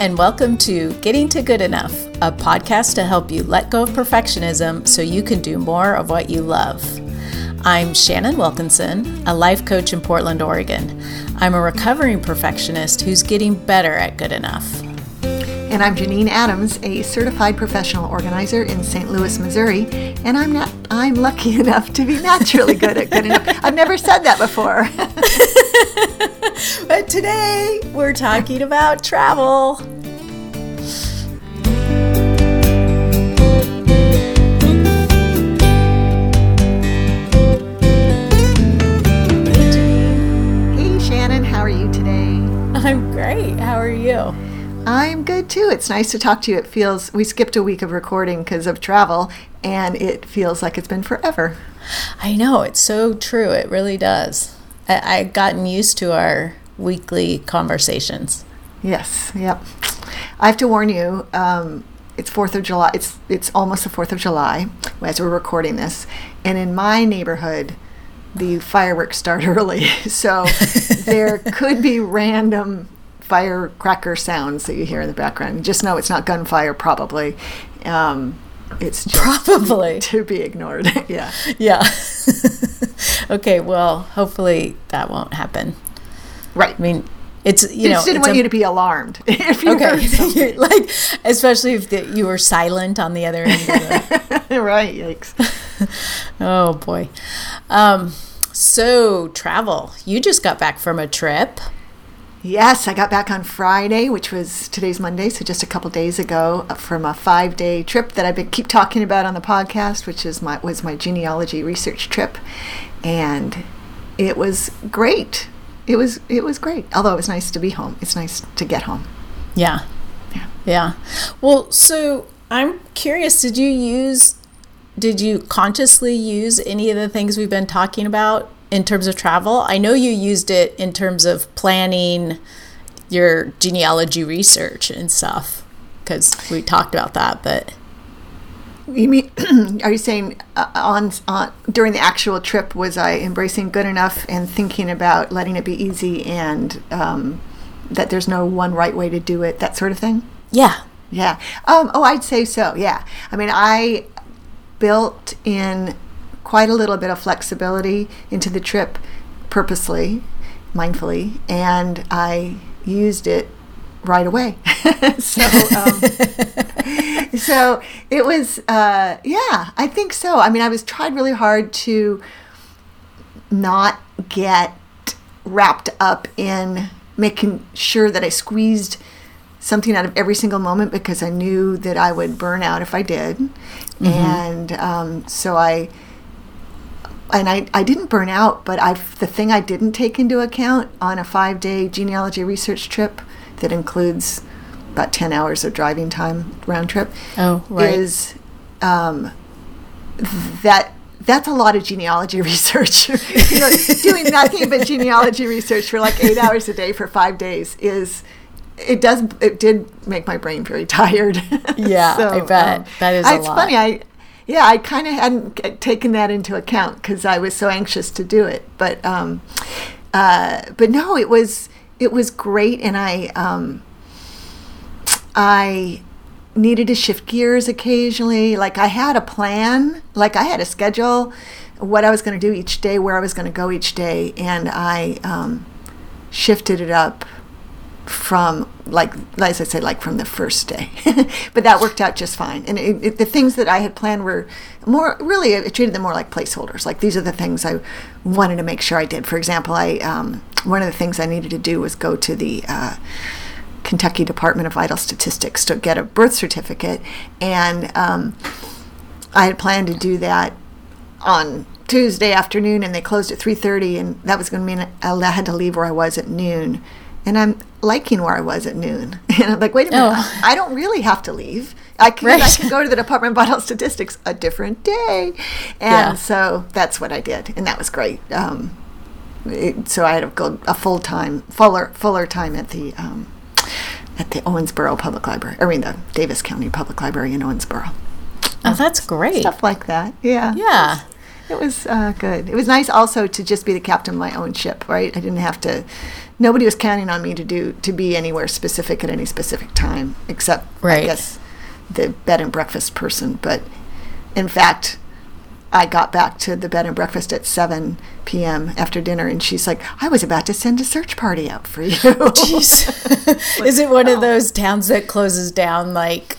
and welcome to Getting to Good Enough, a podcast to help you let go of perfectionism so you can do more of what you love. I'm Shannon Wilkinson, a life coach in Portland, Oregon. I'm a recovering perfectionist who's getting better at good enough. And I'm Janine Adams, a certified professional organizer in St. Louis, Missouri, and I'm not I'm lucky enough to be naturally good at good enough. I've never said that before. but today we're talking about travel. Hey Shannon, how are you today? I'm great. How are you? I'm good too. It's nice to talk to you. It feels we skipped a week of recording because of travel, and it feels like it's been forever. I know, it's so true. It really does. I, I've gotten used to our weekly conversations. Yes, yep. I have to warn you, um, it's Fourth of July. It's it's almost the Fourth of July as we're recording this, and in my neighborhood, the fireworks start early, so there could be random firecracker sounds that you hear in the background. Just know it's not gunfire, probably. Um, it's just Probably. to be ignored. yeah. Yeah. Okay, well, hopefully that won't happen. Right. I mean, it's you know, just didn't it's want a- you to be alarmed if you okay, like especially if the, you were silent on the other end. Of the, right. Yikes. oh boy. Um, so travel. You just got back from a trip. Yes, I got back on Friday, which was today's Monday, so just a couple days ago, uh, from a five-day trip that I've been keep talking about on the podcast, which is my was my genealogy research trip, and it was great. It was it was great. Although it was nice to be home. It's nice to get home. Yeah. Yeah. Yeah. Well, so I'm curious, did you use did you consciously use any of the things we've been talking about in terms of travel? I know you used it in terms of planning your genealogy research and stuff cuz we talked about that, but You mean? are you saying uh, on on during the actual trip was I embracing good enough and thinking about letting it be easy and um, that there's no one right way to do it, that sort of thing? yeah. Yeah. Um, oh, I'd say so. Yeah. I mean, I built in quite a little bit of flexibility into the trip purposely, mindfully, and I used it right away. so, um, so it was, uh, yeah, I think so. I mean, I was tried really hard to not get wrapped up in making sure that I squeezed something out of every single moment because I knew that I would burn out if I did. And um, so I, and I, I didn't burn out, but I the thing I didn't take into account on a five day genealogy research trip that includes about 10 hours of driving time round trip Oh, right. is um, that that's a lot of genealogy research. you know, doing nothing but genealogy research for like eight hours a day for five days is it does it did make my brain very tired. Yeah, I bet. That is a it's lot. funny. I yeah, I kind of hadn't taken that into account because I was so anxious to do it. But um, uh, but no, it was it was great, and I um, I needed to shift gears occasionally. Like I had a plan, like I had a schedule, what I was going to do each day, where I was going to go each day, and I um, shifted it up from like as I said, like from the first day. but that worked out just fine. And it, it, the things that I had planned were more really I treated them more like placeholders. Like these are the things I wanted to make sure I did. For example, I um, one of the things I needed to do was go to the uh, Kentucky Department of Vital Statistics to get a birth certificate, and um, I had planned to do that on Tuesday afternoon, and they closed at three thirty, and that was going to mean I had to leave where I was at noon. And I'm liking where I was at noon, and I'm like, wait a minute, Oh. I don't really have to leave. I can I can go to the Department of Vital Statistics a different day, and Yeah. so that's what I did, and that was great. Um, it, so I had a, go- a full time, fuller, fuller time at the um, at the Owensboro Public Library. I mean, the Daviess County Public Library in Owensboro. Oh, that's great. Stuff like that. Yeah. Yeah. It was uh, good. It was nice also to just be the captain of my own ship, right? I didn't have to nobody was counting on me to do to be anywhere specific at any specific time, except I guess the bed and breakfast person. But in fact, I got back to the bed and breakfast at 7 p.m. after dinner, and she's like, I was about to send a search party out for you. Jeez. Is it one of oh. those towns that closes down like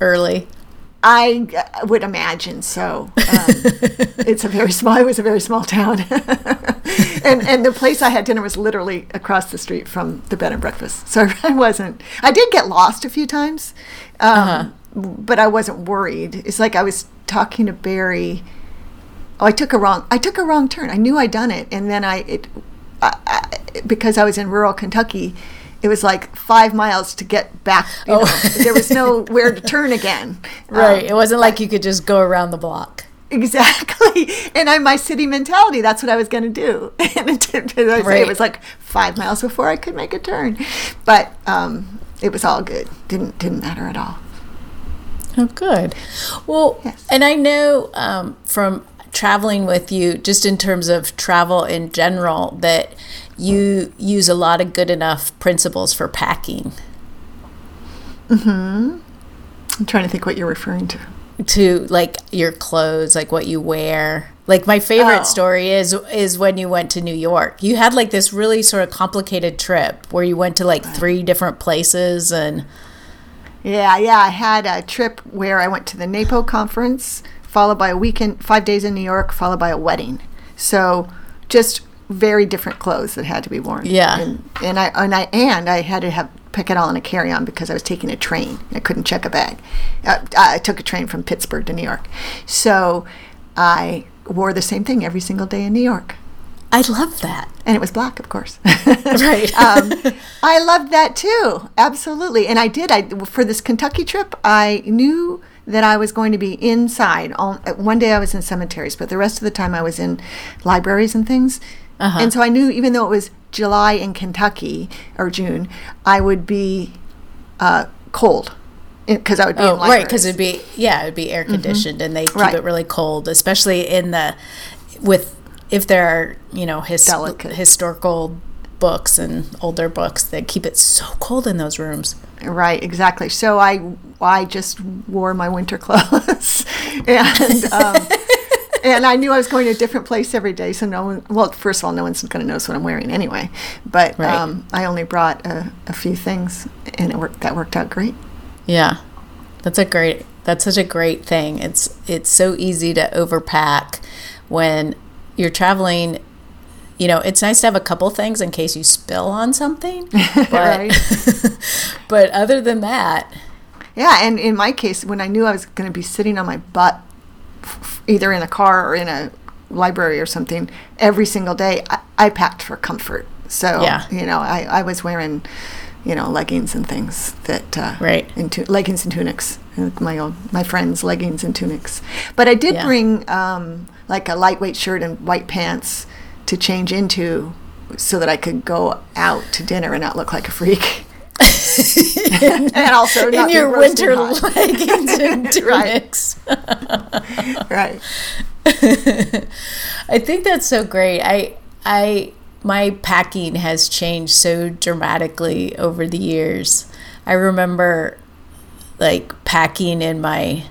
early? I uh, would imagine so. Um, it's a very small. It was a very small town, and and the place I had dinner was literally across the street from the bed and breakfast. So I wasn't. I did get lost a few times, um, but I wasn't worried. It's like I was talking to Barry. Oh, I took a wrong. I took a wrong turn. I knew I'd done it, and then I it I, I, because I was in rural Kentucky. It was like five miles to get back. You know, there was nowhere to turn again. Right. Um, it wasn't like you could just go around the block. Exactly. And I, my city mentality, that's what I was going to do. And it, did- as I say, Right. it was like five miles before I could make a turn. But um, it was all good. Didn't, didn't matter at all. Oh, good. Well, Yes. and I know um, from traveling with you, just in terms of travel in general, that you use a lot of good enough principles for packing Hmm. I'm trying to think what you're referring to. to like your clothes, like what you wear. Like my favorite Oh. story is is when you went to New York. You had like this really sort of complicated trip where you went to like three different places and Yeah, yeah. I had a trip where I went to the NAPO conference, followed by a weekend, five days in New York, followed by a wedding. So just very different clothes that had to be worn. Yeah. And, and I and I and I had to have pick it all in a carry on because I was taking a train. I couldn't check a bag. Uh, I took a train from Pittsburgh to New York, so I wore the same thing every single day in New York, I love that. and it was black, of course. Right. um, I loved that too, absolutely. And I did. I for this Kentucky trip, I knew that I was going to be inside. All, one day I was in cemeteries, but the rest of the time I was in libraries and things. Uh-huh. And so I knew, even though it was July in Kentucky or June, I would be uh, cold because I would be Oh, right, because it'd be yeah, it'd be air conditioned, and they keep Right. it really cold, especially in the with if there are you know his, Delicate. historical books and older books that keep it so cold in those rooms. Right, exactly. So I I just wore my winter clothes, and um, and I knew I was going to a different place every day. So no one, well, first of all, no one's going to notice what I'm wearing anyway. But Right. um, I only brought a, a few things, and it worked. That worked out great. Yeah, that's a great. That's such a great thing. It's it's so easy to overpack when you're traveling. You know, it's nice to have a couple things in case you spill on something. But, Right. but other than that, Yeah, and in my case, when I knew I was going to be sitting on my butt, either in a car or in a library or something, every single day, I, I packed for comfort. So, Yeah. you know, I, I was wearing, you know, leggings and things that, uh, Right. and tu- leggings and tunics, uh, my old, my friends' leggings and tunics. But I did Yeah. bring um, like a lightweight shirt and white pants to change into so that I could go out to dinner and not look like a freak. and also in your winter hot. leggings and Right. right. I think that's so great. I I my packing has changed so dramatically over the years. I remember like packing in my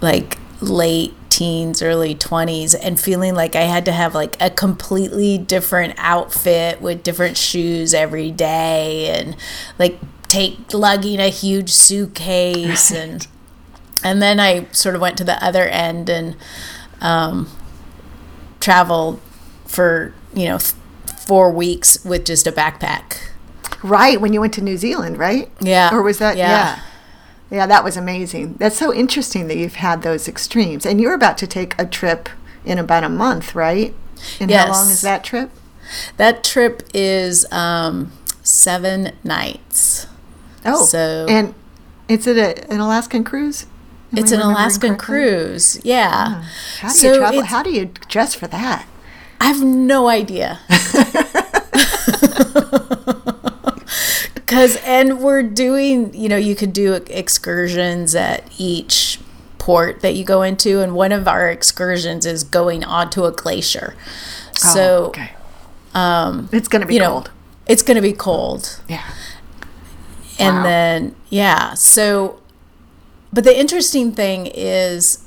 like late teens, early 20s and feeling like I had to have like a completely different outfit with different shoes every day and like take lugging a huge suitcase and and then I sort of went to the other end and um, traveled for you know th- four weeks with just a backpack. Right. When you went to New Zealand, right? Yeah. Or was that? Yeah. Yeah. Yeah. that was amazing. That's so interesting that you've had those extremes. And you're about to take a trip in about a month, right? And how long is that trip? That trip is um, seven nights. Oh. So- And it's at a, an Alaskan cruise? Am It's I an Alaskan correctly? cruise. Yeah. How do So you travel? How do you dress for that? I have no idea. Because, and we're doing, you know, you could do excursions at each port that you go into. And one of our excursions is going onto a glacier. So, Oh, okay. um, It's going to be you know, cold. it's going to be cold. Yeah. And Wow. then, yeah. So, but the interesting thing is,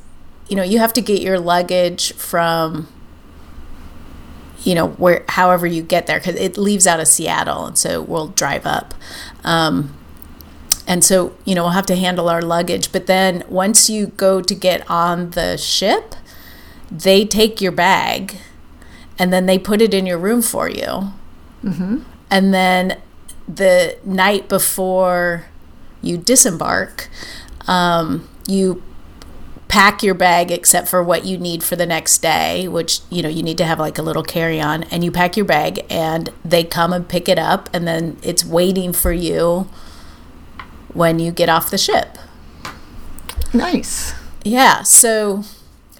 you know, you have to get your luggage from, you know, where, however you get there, because it leaves out of Seattle. And so we'll drive up. Um, and so, you know, we'll have to handle our luggage. But then once you go to get on the ship, they take your bag and then they put it in your room for you. And then the night before you disembark, um, you pack your bag except for what you need for the next day, which, you know, you need to have like a little carry on, and you pack your bag and they come and pick it up, and then it's waiting for you when you get off the ship. Nice. Yeah. So,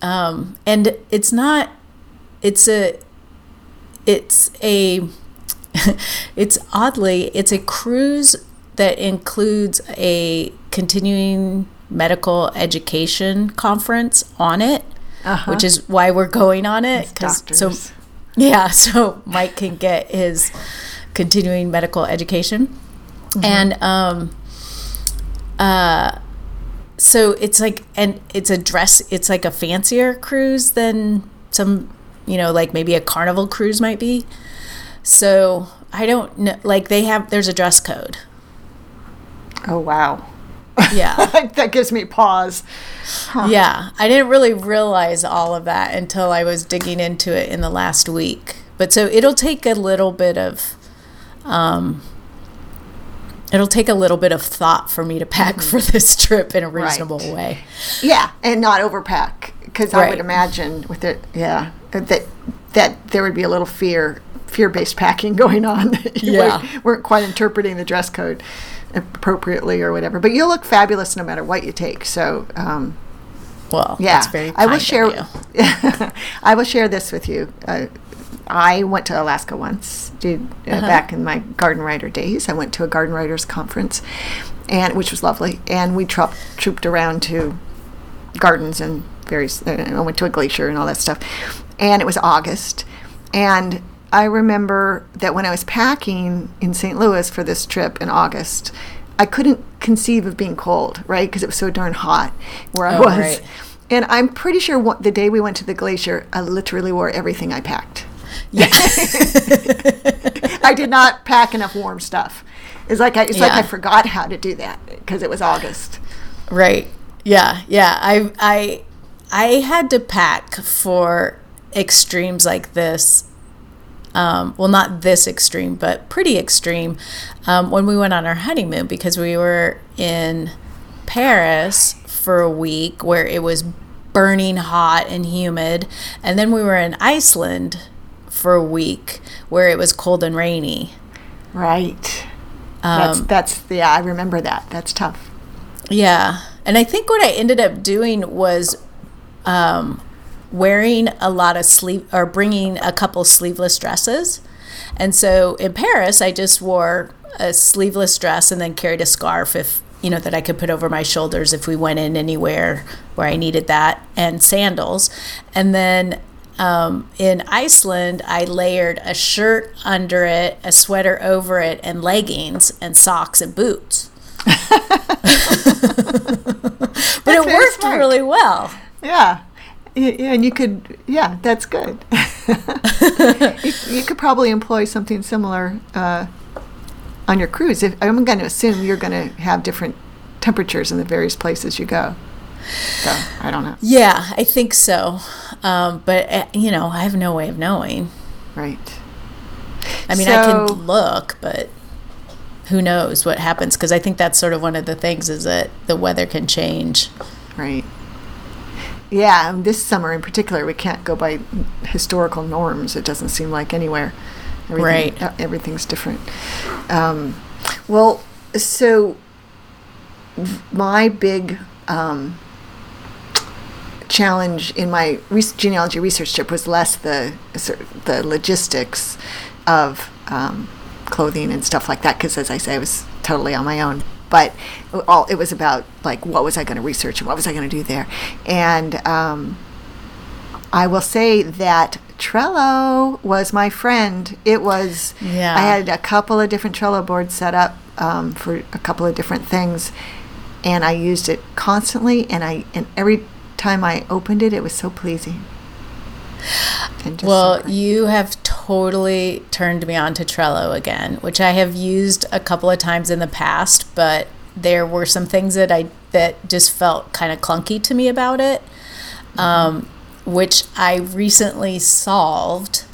um, and it's not, it's a, it's a, it's oddly, it's a cruise that includes a continuing medical education conference on it, Uh-huh. which is why we're going on it. So, yeah, so Mike can get his continuing medical education. And, um, uh, so it's like and it's a dress it's like a fancier cruise than some you know like maybe a carnival cruise might be so i don't know like they have there's a dress code oh, wow. yeah. That gives me pause. yeah i didn't really realize all of that until i was digging into it in the last week. But so it'll take a little bit of um it'll take a little bit of thought for me to pack for this trip in a reasonable way. Yeah, and not overpack because I would imagine with it, yeah, that that there would be a little fear fear-based packing going on. that you Yeah. weren't, weren't quite interpreting the dress code appropriately or whatever. But you'll look fabulous no matter what you take. So um, well yeah, that's very I will share. I will share this with you. Uh, I went to Alaska once, did uh, Uh-huh. back in my garden writer days. I went to a garden writers conference, and which was lovely. And we trop- trooped around to gardens and various. Uh, I went to a glacier and all that stuff. And it was August, and I remember that when I was packing in St. Louis for this trip in August, I couldn't conceive of being cold, right? Because it was so darn hot where I Oh, was. right. And I'm pretty sure what, the day we went to the glacier, I literally wore everything I packed. Yeah. I did not pack enough warm stuff. It's like I, it's like I forgot how to do that because it was August. Right. Yeah. Yeah. I I I had to pack for extremes like this. Um, well, not this extreme, but pretty extreme. Um, when we went on our honeymoon, because we were in Paris for a week where it was burning hot and humid, and then we were in Iceland for a week where it was cold and rainy. Right. that's Um, that's yeah. I remember that. That's tough. Yeah. And I think what I ended up doing was um, wearing a lot of sleeve or bringing a couple sleeveless dresses. And so in Paris, I just wore a sleeveless dress and then carried a scarf if, you know, that I could put over my shoulders if we went in anywhere where I needed that and sandals. And then um, in Iceland, I layered a shirt under it, a sweater over it, and leggings and socks and boots. but it worked smart. really well. Yeah. Yeah, and you could, yeah, that's good. you, you could probably employ something similar uh, on your cruise. If, I'm going to assume you're going to have different temperatures in the various places you go. So I don't know. Yeah, I think so. Um, but uh, you know, I have no way of knowing. Right. I mean, I can look, but who knows what happens? Because I think that's sort of one of the things is that the weather can change. Right. Yeah, this summer in particular, we can't go by historical norms. It doesn't seem like anywhere. Everything, Right. uh, Everything's different. Um, well, so my big um, challenge in my re- genealogy research trip was less the the logistics of um, clothing and stuff like that because as i say i was totally on my own but all it was about like what was i going to research and what was i going to do there and um, i will say that Trello was my friend. It was. Yeah. I had a couple of different Trello boards set up um, for a couple of different things, and I used it constantly. And I and every time I opened it, it was so pleasing. And just well, so you have totally turned me on to Trello again, which I have used a couple of times in the past, but there were some things that I that just felt kind of clunky to me about it, um, which I recently solved,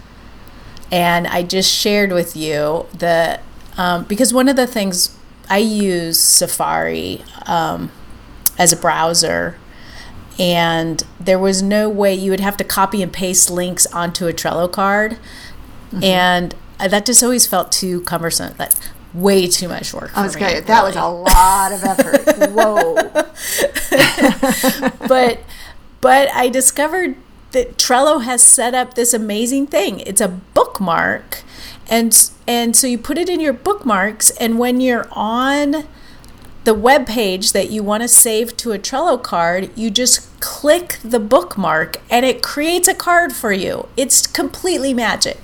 and I just shared with you that um, because one of the things I use Safari um, as a browser and there was no way you would have to copy and paste links onto a Trello card. Mm-hmm. And that just always felt too cumbersome. Like way too much work. I was going that was a lot of effort. Whoa. but but I discovered that Trello has set up this amazing thing. It's a bookmark. And and so you put it in your bookmarks and when you're on the web page that you want to save to a Trello card, you just click the bookmark and it creates a card for you. It's completely magic.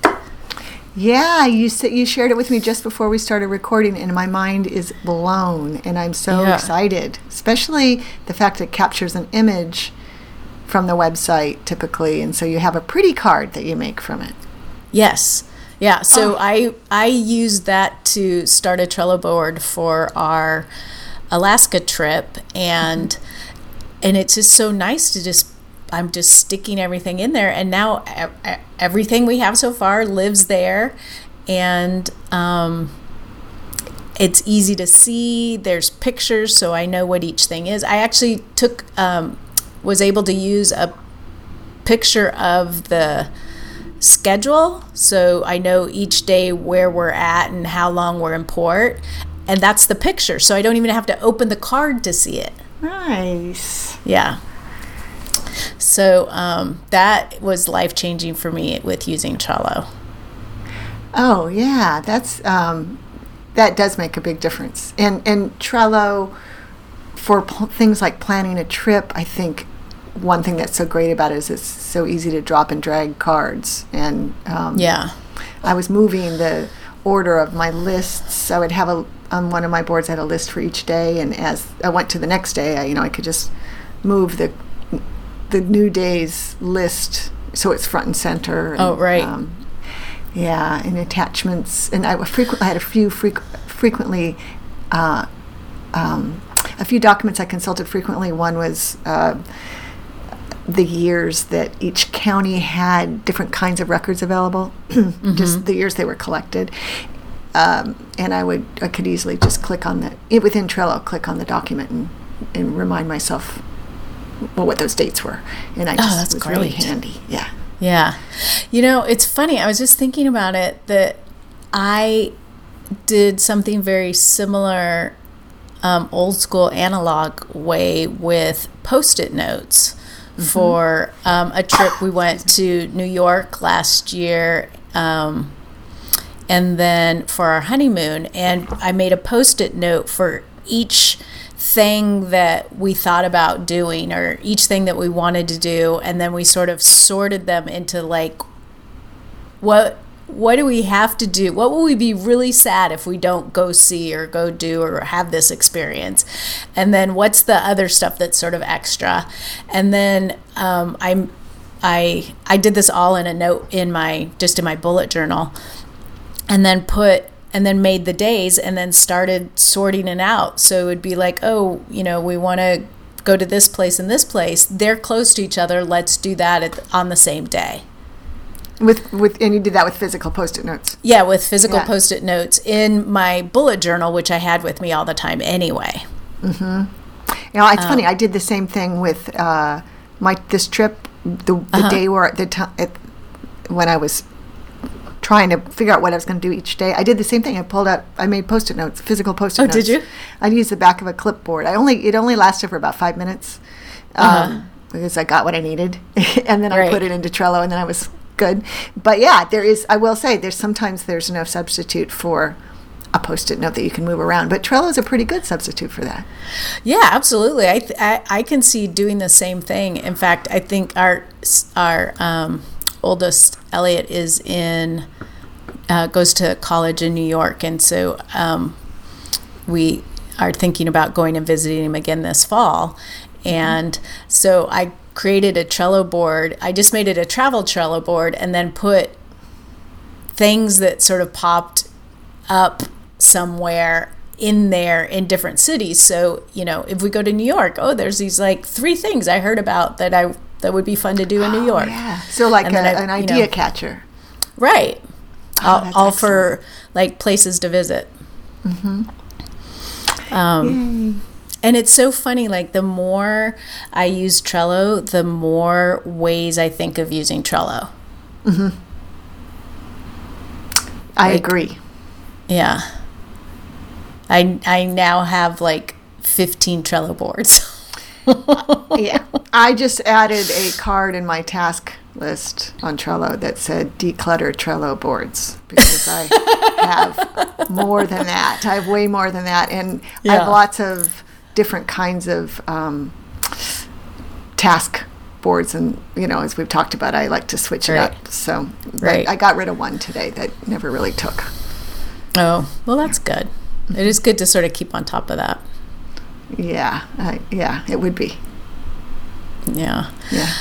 Yeah, you you shared it with me just before we started recording, and my mind is blown, and I'm so yeah. excited. Especially the fact it captures an image from the website typically, and so you have a pretty card that you make from it. Yes, yeah. So oh. I I used that to start a Trello board for our Alaska trip and mm-hmm. and it's just so nice to just I'm just sticking everything in there and now everything we have so far lives there and um, it's easy to see there's pictures so I know what each thing is I actually took um, was able to use a picture of the schedule so I know each day where we're at and how long we're in port and that's the picture. So I don't even have to open the card to see it. Nice. Yeah. So um, that was life changing for me with using Trello. Oh yeah, that's um, that does make a big difference. And and Trello for pl- things like planning a trip, I think one thing that's so great about it is it's so easy to drop and drag cards. And um, yeah, I was moving the order of my lists. I would have a on one of my boards I had a list for each day, and as I went to the next day, I, you know, I could just move the the new day's list so it's front and center. And, oh, right. Um, yeah, and attachments, and I frequently I had a few freq- frequently. Uh, um, a few documents I consulted frequently. One was uh, the years that each county had different kinds of records available, mm-hmm. just the years they were collected. Um, and I would I could easily just click on the within Trello, click on the document and, and remind myself well, what those dates were, and I oh, just oh, that's was great. really handy. Yeah, yeah. You know, it's funny. I was just thinking about it that I did something very similar, um, old school analog way with post-it notes mm-hmm. for um, a trip we went to New York last year. Um, and then for our honeymoon and i made a post-it note for each thing that we thought about doing or each thing that we wanted to do and then we sort of sorted them into like what what do we have to do? What will we be really sad if we don't go see or go do or have this experience? And then what's the other stuff that's sort of extra? And then um, i'm i i did this all in a note in my just in my bullet journal and then put and then made the days and then started sorting it out. So it would be like, oh, you know, we want to go to this place and this place. They're close to each other. Let's do that at, on the same day. With with and you did that with physical post-it notes. Yeah, with physical yeah. post-it notes in my bullet journal, which I had with me all the time anyway. Mm-hmm. You know, it's um, funny. I did the same thing with uh, my this trip. The, the uh-huh. day where the time when I was trying to figure out what I was going to do each day. I did the same thing. I pulled out, I made post-it notes, physical post-it notes. oh, notes. did you? I used the back of a clipboard. I only it only lasted for about five minutes uh-huh. um, because I got what I needed, and then right. I put it into Trello, and then I was good. But yeah, there is. I will say, there's sometimes there's no substitute for a post-it note that you can move around. But Trello is a pretty good substitute for that. Yeah, absolutely. I, th- I, I can see doing the same thing. In fact, I think our our um, oldest, Elliot, is in uh, goes to college in New York, and so um, we are thinking about going and visiting him again this fall. And so I created a Trello board. I just made it a travel Trello board and then put things that sort of popped up somewhere in there in different cities. So, you know, if we go to New York, oh, there's these like three things I heard about that I that would be fun to do in New Oh, York. yeah. So like a, I- an you idea know- catcher. Right. all, Oh, that's all for like places to visit. Mm-hmm. Um, and it's so funny. Like the more I use Trello, the more ways I think of using Trello. I Like- agree. Yeah. I I now have like 15 Trello boards. yeah. I just added a card in my task list on Trello that said declutter Trello boards because I have more than that. I have way more than that. And I have lots of different kinds of um, task boards. And, you know, as we've talked about, I like to switch it up. So Right. I got rid of one today that never really took. oh, well, that's good. It is good to sort of keep on top of that. Yeah. I, yeah, it would be. Yeah. Yeah.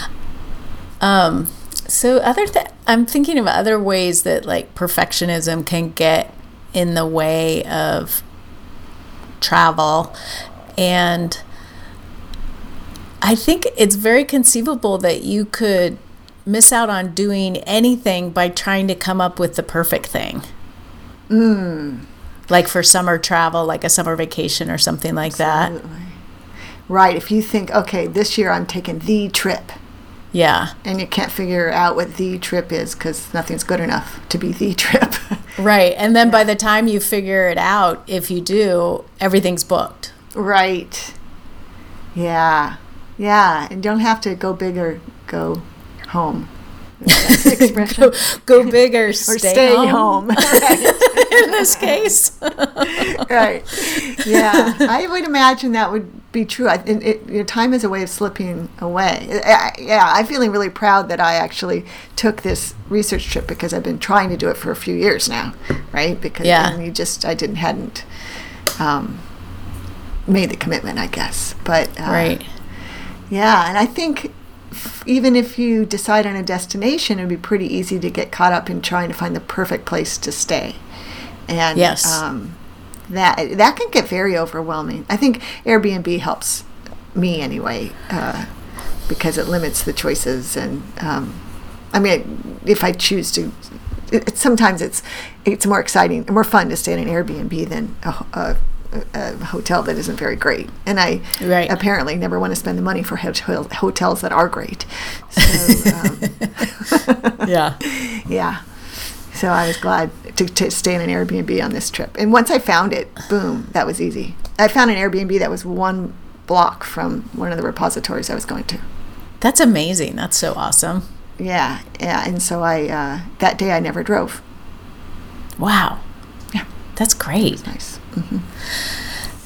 Um, so other th- I'm thinking of other ways that like perfectionism can get in the way of travel and I think it's very conceivable that you could miss out on doing anything by trying to come up with the perfect thing. Like for summer travel, like a summer vacation or something like that. Right. If you think, okay, this year I'm taking the trip, Yeah. and you can't figure out what the trip is because nothing's good enough to be the trip. Right. And then by the time you figure it out, if you do, everything's booked. right. Yeah. Yeah. And don't have to go big or go home. Expression. Go, go big or or stay, stay home. home. right. In this case. right. Yeah. I would imagine that would be true. I, it, it, your time is a way of slipping away. I, yeah. I'm feeling really proud that I actually took this research trip because I've been trying to do it for a few years now. Right. Because Yeah. you just, I didn't, hadn't um, made the commitment, I guess. But, uh, right. Yeah, and I think even if you decide on a destination, it'd be pretty easy to get caught up in trying to find the perfect place to stay. And Yes. um, that that can get very overwhelming. I think Airbnb helps me anyway uh, because it limits the choices. And um, I mean, if I choose to. It, it, sometimes it's it's more exciting and more fun to stay in an Airbnb than a, a, a hotel that isn't very great. And I Right. apparently never want to spend the money for hotel, hotels that are great. So, um, Yeah. yeah. So I was glad to, to stay in an Airbnb on this trip. And once I found it, boom, that was easy. I found an Airbnb that was one block from one of the repositories I was going to. That's amazing. That's so awesome. Yeah, yeah. And so I uh, that day I never drove. Wow. Yeah. That's great. Nice.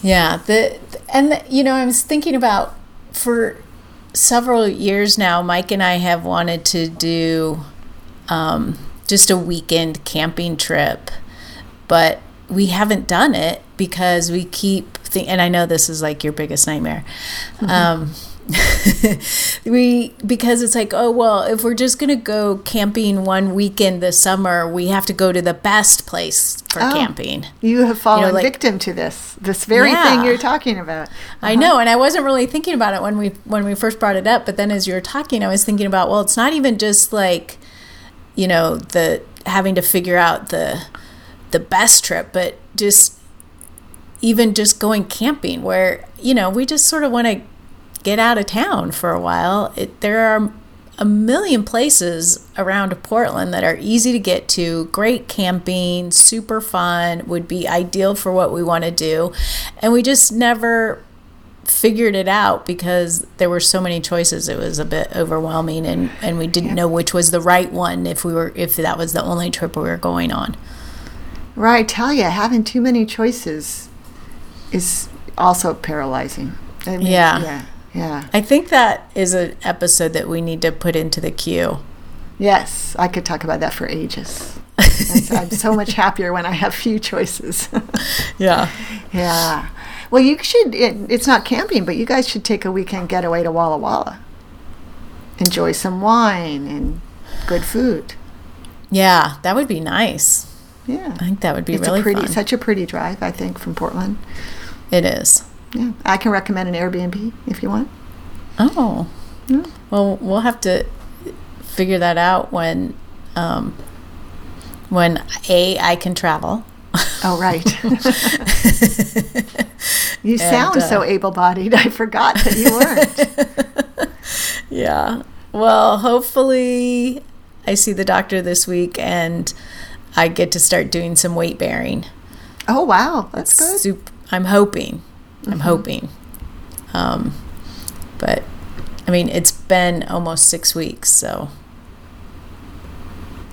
Yeah, the and the, you know, I was thinking about for several years now. Mike and I have wanted to do um, just a weekend camping trip, but we haven't done it because we keep think. And I know this is like your biggest nightmare. Um, we because it's like oh well if we're just gonna go camping one weekend this summer we have to go to the best place for Oh. camping You have fallen like- victim to this this very Yeah. thing you're talking about. I know, and I wasn't really thinking about it when we when we first brought it up. But then, as you were talking, I was thinking about well, it's not even just like, you know, the having to figure out the the best trip, but just even just going camping, where you know we just sort of want to get out of town for a while. It, there are a million places around Portland that are easy to get to, great camping, super fun, would be ideal for what we want to do. And we just never figured it out because there were so many choices it was a bit overwhelming and, and we didn't know which was the right one if we were if that was the only trip we were going on Right, I tell you, having too many choices is also paralyzing. I mean, Yeah. Yeah. Yeah. i think that is an episode that we need to put into the queue Yes, I could talk about that for ages. I'm so much happier when I have few choices. Yeah. yeah. Well, you should. It, it's not camping, but you guys should take a weekend getaway to Walla Walla. Enjoy some wine and good food. Yeah, that would be nice. Yeah. I think that would be it's really a pretty, fun. such a pretty drive, I think, from Portland. It is. Yeah, I can recommend an Airbnb if you want. Oh. Yeah. Well, we'll have to figure that out when um when A I can travel. Oh, right. you sound uh, so able-bodied. I forgot that you weren't. Yeah. Well, hopefully I see the doctor this week and I get to start doing some weight bearing. oh, wow, that's good. Mm-hmm. I'm hoping. I'm hoping. Um, but I mean, it's been almost six weeks, so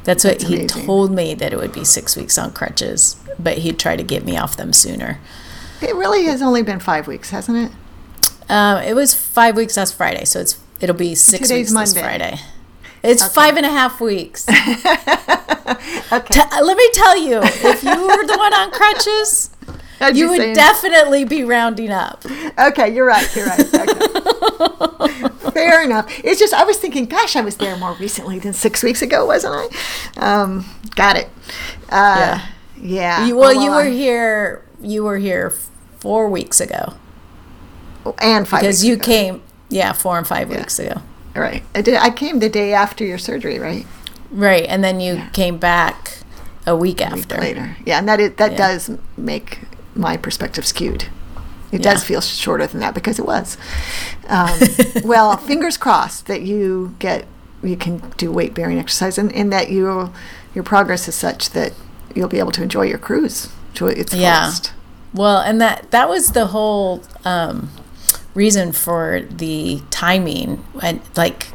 that's what That's he amazing. told me that it would be six weeks on crutches, but he'd try to get me off them sooner. It really has only been five weeks, hasn't it? Um, it was five weeks last Friday, so it's it'll be six Today's weeks this Monday. Friday. It's five and a half weeks. Okay. T- let me tell you, if you were the one on crutches, you would saying- definitely be rounding up. Okay, you're right. You're right. Okay. Fair enough. It's just I was thinking, gosh, I was there more recently than six weeks ago, wasn't I? Um, got it. Uh, yeah. You, well, Oh, you were I- here. You were here four weeks ago and five because you ago. came. Yeah, four and five weeks ago. Right. I did. I came the day after your surgery, right? Right, and then you came back a week A week after. later. Yeah, and that is, that Yeah. does make my perspective skewed. It Yeah. does feel shorter than that because it was. Um, well, fingers crossed that you get you can do weight bearing exercise and, and that you your progress is such that you'll be able to enjoy your cruise to its Yeah. fullest. Well, and that that was the whole um, reason for the timing, and like,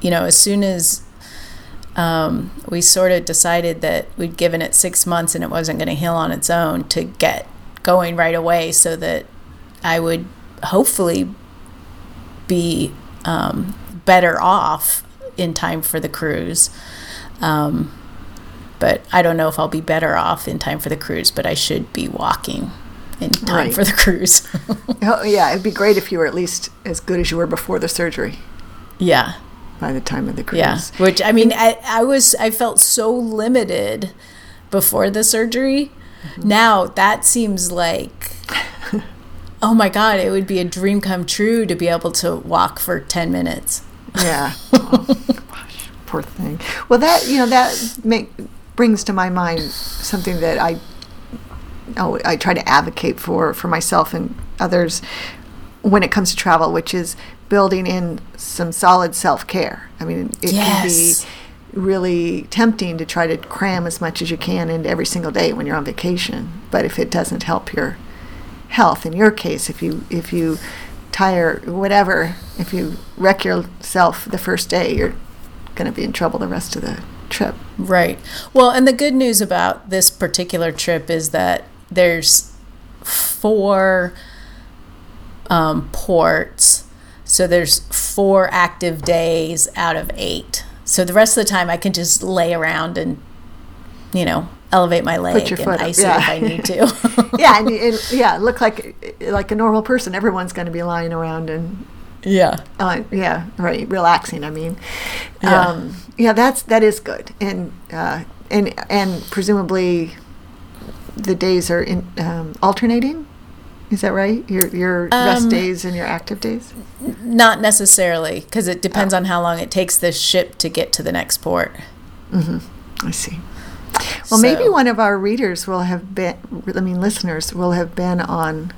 you know, as soon as um, we sort of decided that we'd given it six months and it wasn't going to heal on its own, to get going right away, so that I would hopefully be um, better off in time for the cruise. Um, but I don't know if I'll be better off in time for the cruise, but I should be walking in time Right. for the cruise. Oh, yeah, it'd be great if you were at least as good as you were before the surgery yeah. by the time of the cruise. Yeah. Which, I mean, I, I was, I felt so limited before the surgery. Now that seems like, oh my God, it would be a dream come true to be able to walk for 10 minutes. Yeah. Oh, gosh, poor thing. Well, that you know that make brings to my mind something that I oh I try to advocate for for myself and others when it comes to travel, which is building in some solid self care. I mean, it Yes. can be really tempting to try to cram as much as you can into every single day when you're on vacation. But if it doesn't help your health, in your case, if you if you tire whatever, if you wreck yourself the first day, you're going to be in trouble the rest of the trip. Right. Well, and the good news about this particular trip is that there's four um, ports. So there's four active days out of eight. So the rest of the time I can just lay around and, you know, elevate my leg and ice yeah. it if I need to. yeah, and, and yeah, look like like a normal person. Everyone's going to be lying around and yeah. uh, yeah, right, relaxing. I mean, Yeah. um, yeah, that's that is good, and uh, and and presumably the days are in, um, alternating. Is that right? Your your rest Um, days and your active days. Not necessarily, because it depends on how long it takes the ship to get to the next port. I see. Well, maybe one of our readers will have been, I mean, listeners will have been on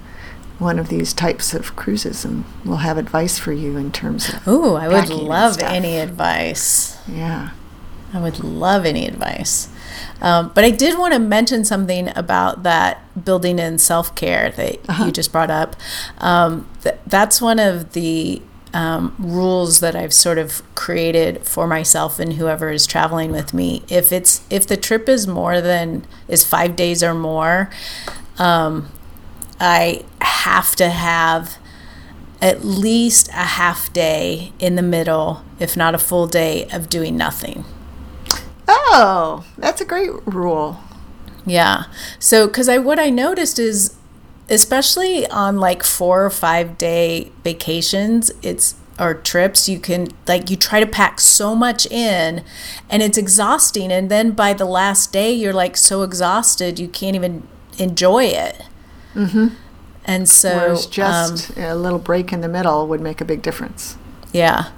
one of these types of cruises and will have advice for you in terms of, Ooh, I would love any advice. yeah. I would love any advice. Um, but I did want to mention something about that building in self care that Uh-huh. you just brought up. Um, th- that's one of the um, rules that I've sort of created for myself and whoever is traveling with me. If it's if the trip is more than is five days or more, um, I have to have at least a half day in the middle, if not a full day, of doing nothing. Oh, that's a great rule. Yeah. So, because I what I noticed is, especially on like four or five day vacations, it's or trips, you can like you try to pack so much in, and it's exhausting. And then by the last day, you're like so exhausted you can't even enjoy it. Mm-hmm. And so, Whereas just um, a little break in the middle would make a big difference. Yeah.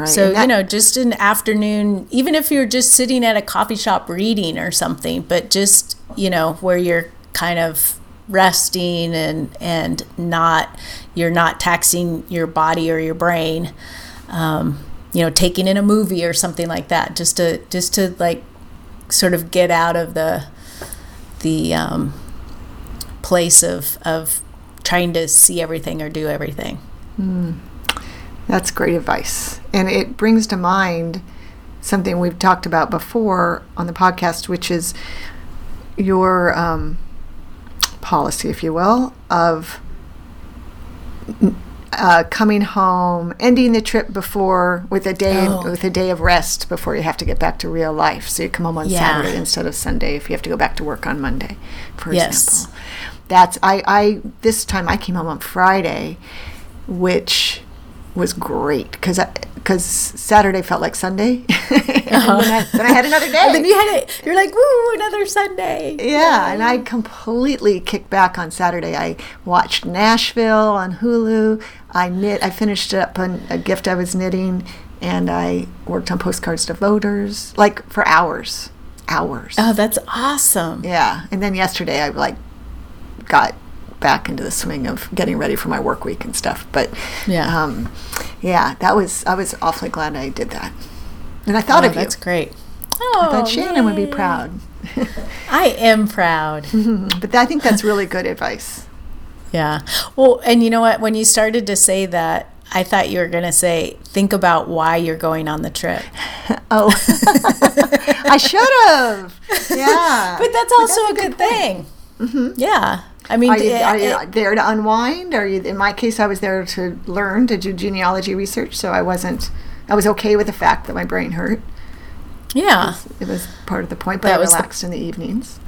Right. So, that, you know, just an afternoon, even if you're just sitting at a coffee shop reading or something, but just, you know, where you're kind of resting and and not you're not taxing your body or your brain um, you know taking in a movie or something like that just to just to like sort of get out of the the um, place of of trying to see everything or do everything mm. That's great advice and it brings to mind something we've talked about before on the podcast which is your um, policy, if you will, of uh, coming home, ending the trip before with a day oh. with a day of rest before you have to get back to real life. So you come home on yeah. Saturday instead of Sunday if you have to go back to work on Monday, for yes. example. That's I, I this time I came home on Friday, which was great because because Saturday felt like Sunday. uh-huh. then, I, then, I, had another day. and then you had it. You're like, woo, another Sunday. Yeah, and I completely kicked back on Saturday. I watched Nashville on Hulu. I knit. I finished up on a gift I was knitting, and I worked on postcards to voters, like for hours, hours. Oh, that's awesome. Yeah, and then yesterday I like got back into the swing of getting ready for my work week and stuff. But yeah, um, yeah, that was I was awfully glad I did that, and I thought oh, of that's you. That's great. Oh, I thought oh, Shannon yay. would be proud. I am proud. but I think that's really good advice. Yeah. Well, and you know what? When you started to say that, I thought you were going to say, think about why you're going on the trip. oh, I should have. Yeah. But that's also but that's a, a, good, thing. thing. Mm-hmm. Yeah. I mean, are you, are you there to unwind? Are you? In my case, I was there to learn to do genealogy research, so I wasn't. I was okay with the fact that my brain hurt. Yeah, it was, it was part of the point, but that I relaxed the, in the evenings.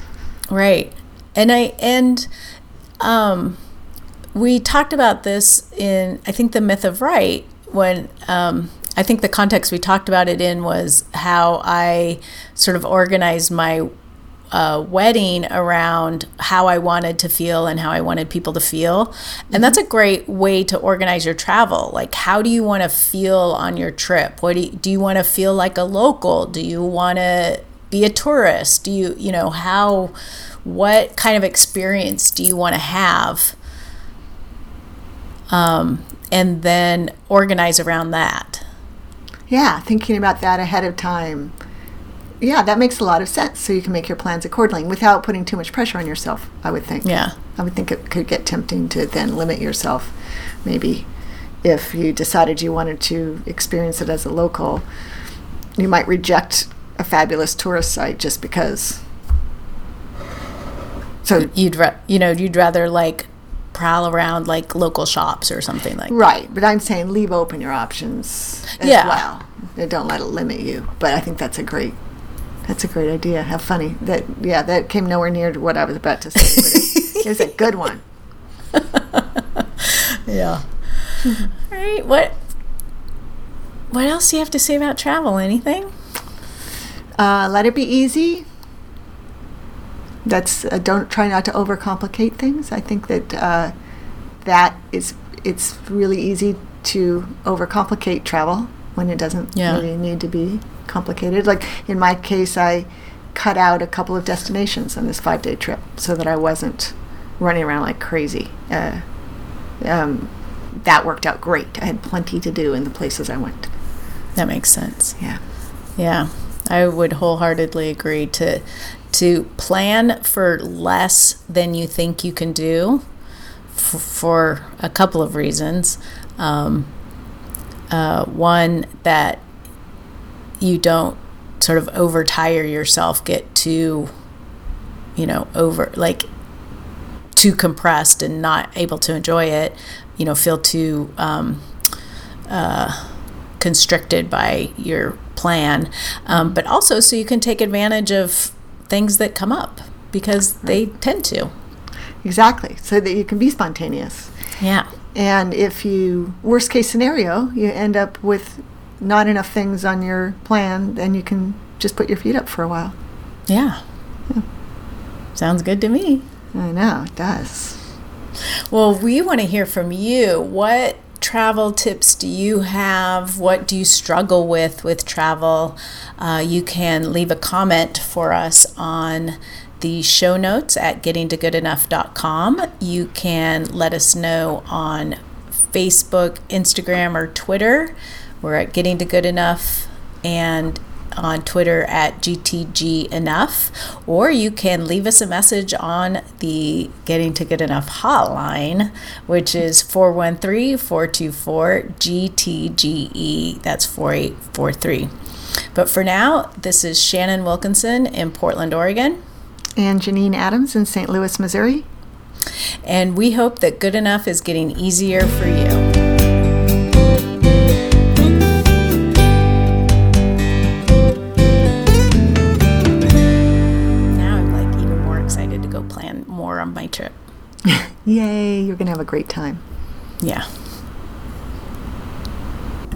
Right, and I and um, we talked about this in I think the myth of right when um, I think the context we talked about it in was how I sort of organized my uh, wedding around how I wanted to feel and how I wanted people to feel. And that's a great way to organize your travel. Like, how do you want to feel on your trip? What do you, do you want to feel like a local? Do you want to be a tourist? Do you, you know, how, what kind of experience do you want to have? Um, and then organize around that. Yeah, thinking about that ahead of time yeah, that makes a lot of sense. So you can make your plans accordingly without putting too much pressure on yourself, I would think. Yeah. I would think it could get tempting to then limit yourself. Maybe if you decided you wanted to experience it as a local, you might reject a fabulous tourist site just because. So you'd ra- you know you'd rather like prowl around like local shops or something like right but i'm saying leave open your options as yeah. well don't let it limit you but i think that's a great that's a great idea. How funny that yeah that came nowhere near to what I was about to say. But was a good one. yeah. All right. What what else do you have to say about travel? Anything? Uh, let it be easy. That's uh, don't try not to overcomplicate things. I think that uh, that is it's really easy to overcomplicate travel when it doesn't yeah. really need to be complicated. Like in my case, I cut out a couple of destinations on this five day trip so that I wasn't running around like crazy. Uh, um, that worked out great. I had plenty to do in the places I went. That makes sense. Yeah. Yeah. I would wholeheartedly agree to to plan for less than you think you can do f- for a couple of reasons. Um, uh, one that you don't sort of overtire yourself, get too, you know, over like too compressed and not able to enjoy it, you know, feel too um, uh, constricted by your plan, um, but also so you can take advantage of things that come up because they tend to. Exactly, so that you can be spontaneous. Yeah. And if you, worst case scenario, you end up with not enough things on your plan, then you can just put your feet up for a while. Yeah. Sounds good to me. I know, it does. Well, we want to hear from you. What travel tips do you have? What do you struggle with with travel? Uh, you can leave a comment for us on the show notes at gettingtogoodenough.com. You can let us know on Facebook, Instagram, or Twitter. We're at Getting to Good Enough and on Twitter at GTG Enough, or you can leave us a message on the Getting to Good Enough hotline, which is 413 424 GTGE. That's 4843. But for now, this is Shannon Wilkinson in Portland, Oregon. And Janine Adams in St. Louis, Missouri. And we hope that good enough is getting easier for you. Now I'm like even more excited to go plan more on my trip. Yay, you're going to have a great time. Yeah.